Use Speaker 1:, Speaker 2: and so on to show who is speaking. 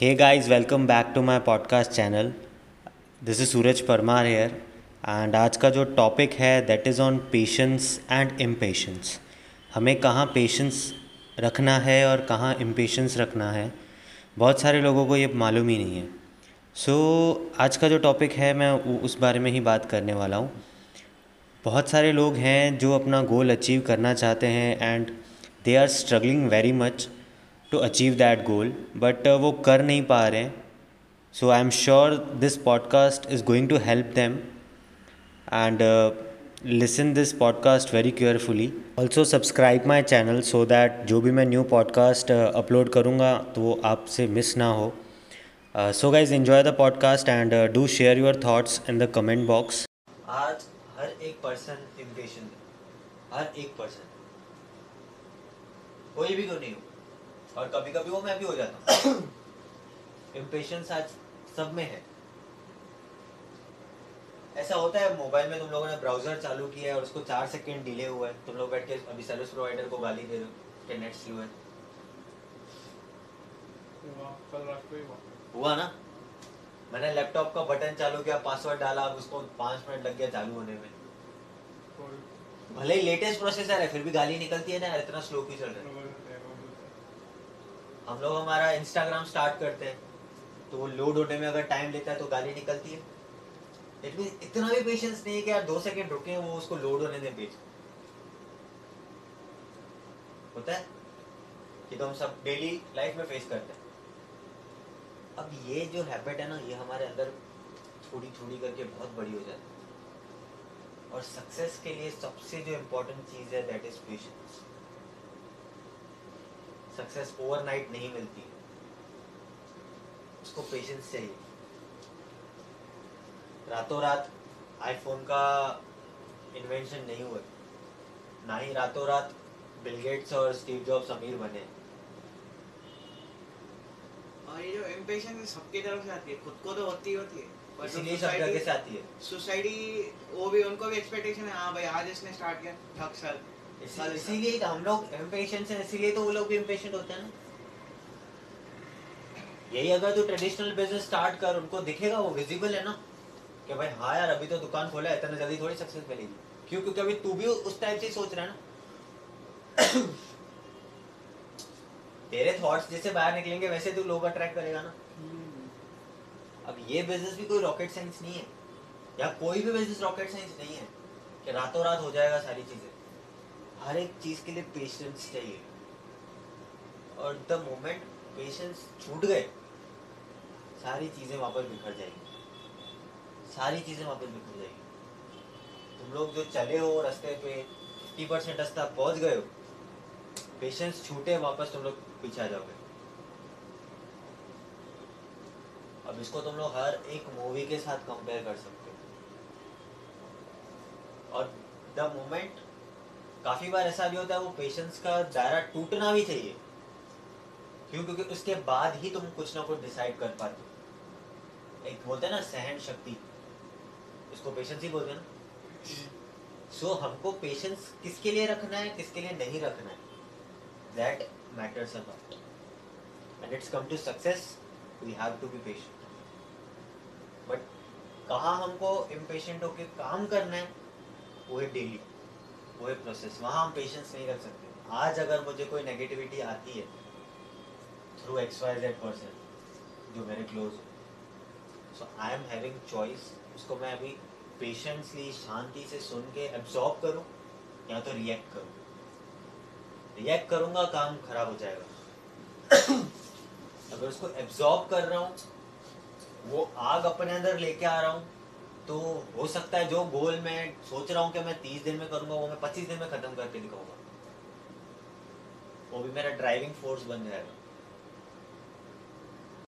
Speaker 1: Hey guys, welcome back to my podcast channel. This is Suraj Parmar here and आज का जो topic है that is on patience and impatience हमें कहाँ patience रखना है और कहाँ इम्पेशेंस रखना है? बहुत सारे लोगों को ये मालूम ही नहीं है। सो so, आज का जो टॉपिक है मैं उस बारे में ही बात करने वाला हूँ। बहुत सारे लोग हैं जो अपना गोल अचीव करना चाहते हैं and they are struggling very much to achieve that goal but वो कर नहीं पा रहे हैं। So I am sure this podcast is going to help them and listen this podcast very carefully also subscribe my channel so that जो भी मैं new podcast upload करूँगा तो वो आपसे मिस ना हो। So guys enjoy the podcast and do share your thoughts in the comment box
Speaker 2: आज हर एक पर्सन इम्पेशेंट है। हर एक पर्सन कोई भी क्यों नहीं हो। और कभी कभी वो मैं भी हो जाता हूँ। इम्पेशंस आज सब में है। ऐसा होता है मोबाइल में तुम लोगों ने ब्राउज़र चालू किया है और उसको चार सेकंड डिले हुआ है। तुम लोग बैठ के अभी सर्विस प्रोवाइडर को गाली दे रहे हो कि नेट स्लो है। हुआ ना? मैंने लैपटॉप का बटन चालू किया पासवर्ड डाला अब उसको पाँच मिनट लग गया चालू होने में। भले ही लेटेस्ट प्रोसेसर है फिर भी गाली निकलती है ना इतना स्लो क्यों चल रहा है? हम लोग हमारा इंस्टाग्राम स्टार्ट करते हैं। तो वो लोड होने में अगर टाइम लेता है तो गाली निकलती है। इट मीन इतना भी पेशेंस नहीं है कि यार दो सेकेंड रुके, वो उसको लोड होने दें पेज होता है कि तो हम सब डेली लाइफ में फेस करते हैं। अब ये जो हैबिट है ना, ये हमारे अंदर थोड़ी थोड़ी करके बहुत बड़ी हो जाती है। और सक्सेस के लिए सबसे जो इम्पोर्टेंट चीज़ है that is patience success overnight नहीं मिलती। है उसको पेशेंस चाहिए। रातों रात आईफोन का इन्वेंशन नहीं हुआ। ना ही रातों रात बिल गेट्स और स्टीव जॉब्स अमीर बने।
Speaker 3: और ये जो इम्पेशंस सबकी तरफ़ से आती है। खुद को तो होती होती है।
Speaker 2: पर इसीलिए सब जगह से आती है।
Speaker 3: सोसाइटी वो भी उनको भी एक्सपेक्टेशन है हाँ भाई आज इसने स्टार्ट किया। ठक सर।
Speaker 2: इसीलिए तो हम लोग इम्पेशेंट हैं इसीलिए तो वो लोग भी इम्पेशेंट होते हैं ना। यही अगर तू ट्रेडिशनल बिज़नेस स्टार्ट कर उनको दिखेगा वो विजिबल है ना कि भाई हाँ यार अभी तो दुकान खोला है इतना जल्दी थोड़ी सक्सेस मिलेगी। क्यों? क्योंकि अभी तू भी उस टाइप से सोच रहा है ना। तेरे थॉट्स जैसे बाहर निकलेंगे वैसे तू लोग अट्रैक्ट करेगा ना। अब ये बिज़नेस भी कोई रॉकेट साइंस नहीं है या कोई भी बिज़नेस रॉकेट साइंस नहीं है कि रातों रात हो जाएगा सारी चीज़ें। हर एक चीज़ के लिए पेशेंस चाहिए। और द मोमेंट पेशेंस छूट गए, सारी चीज़ें वापस बिखर जाएँगी। सारी चीज़ें वापस बिखर जाएँगी। तुम लोग जो चले हो रास्ते पे फिफ्टी परसेंट रास्ता पहुँच गए हो पेशेंस छूटे, वापस तुम लोग पीछे जाओगे। अब इसको तुम लोग हर एक मूवी के साथ कंपेयर कर सकते हो। और द मोमेंट काफ़ी बार ऐसा भी होता है वो पेशेंस का दायरा टूटना भी चाहिए। क्यों? क्योंकि उसके बाद ही तुम कुछ ना कुछ डिसाइड कर पाते हो। एक बोलते हैं ना सहन शक्ति। इसको पेशेंस ही बोलते हैं ना। सो so, हमको पेशेंस किसके लिए रखना है किसके लिए नहीं रखना है? That matters about and it's come to success we have to be patient but कहाँ हमको इम्पेशेंट होके काम करना है वो है डेली वो एक प्रोसेस वहाँ हम पेशेंस नहीं रख सकते। आज अगर मुझे कोई नेगेटिविटी आती है through X Y Z person जो मेरे क्लोज हो so I am having choice उसको मैं अभी पेशेंसली शांति से सुन के एब्जॉर्ब करूँ, या तो रिएक्ट करूँ। रिएक्ट करूँगा, काम खराब हो जाएगा। अगर उसको एब्जॉर्ब कर रहा हूँ, वो आग अपने अंदर लेके आ रहा हूँ तो हो सकता है जो गोल मैं सोच रहा हूँ कि मैं तीस दिन में करूँगा, वो मैं पच्चीस दिन में खत्म करके दिखाऊँगा। वो भी मेरा ड्राइविंग फोर्स बन जाएगा।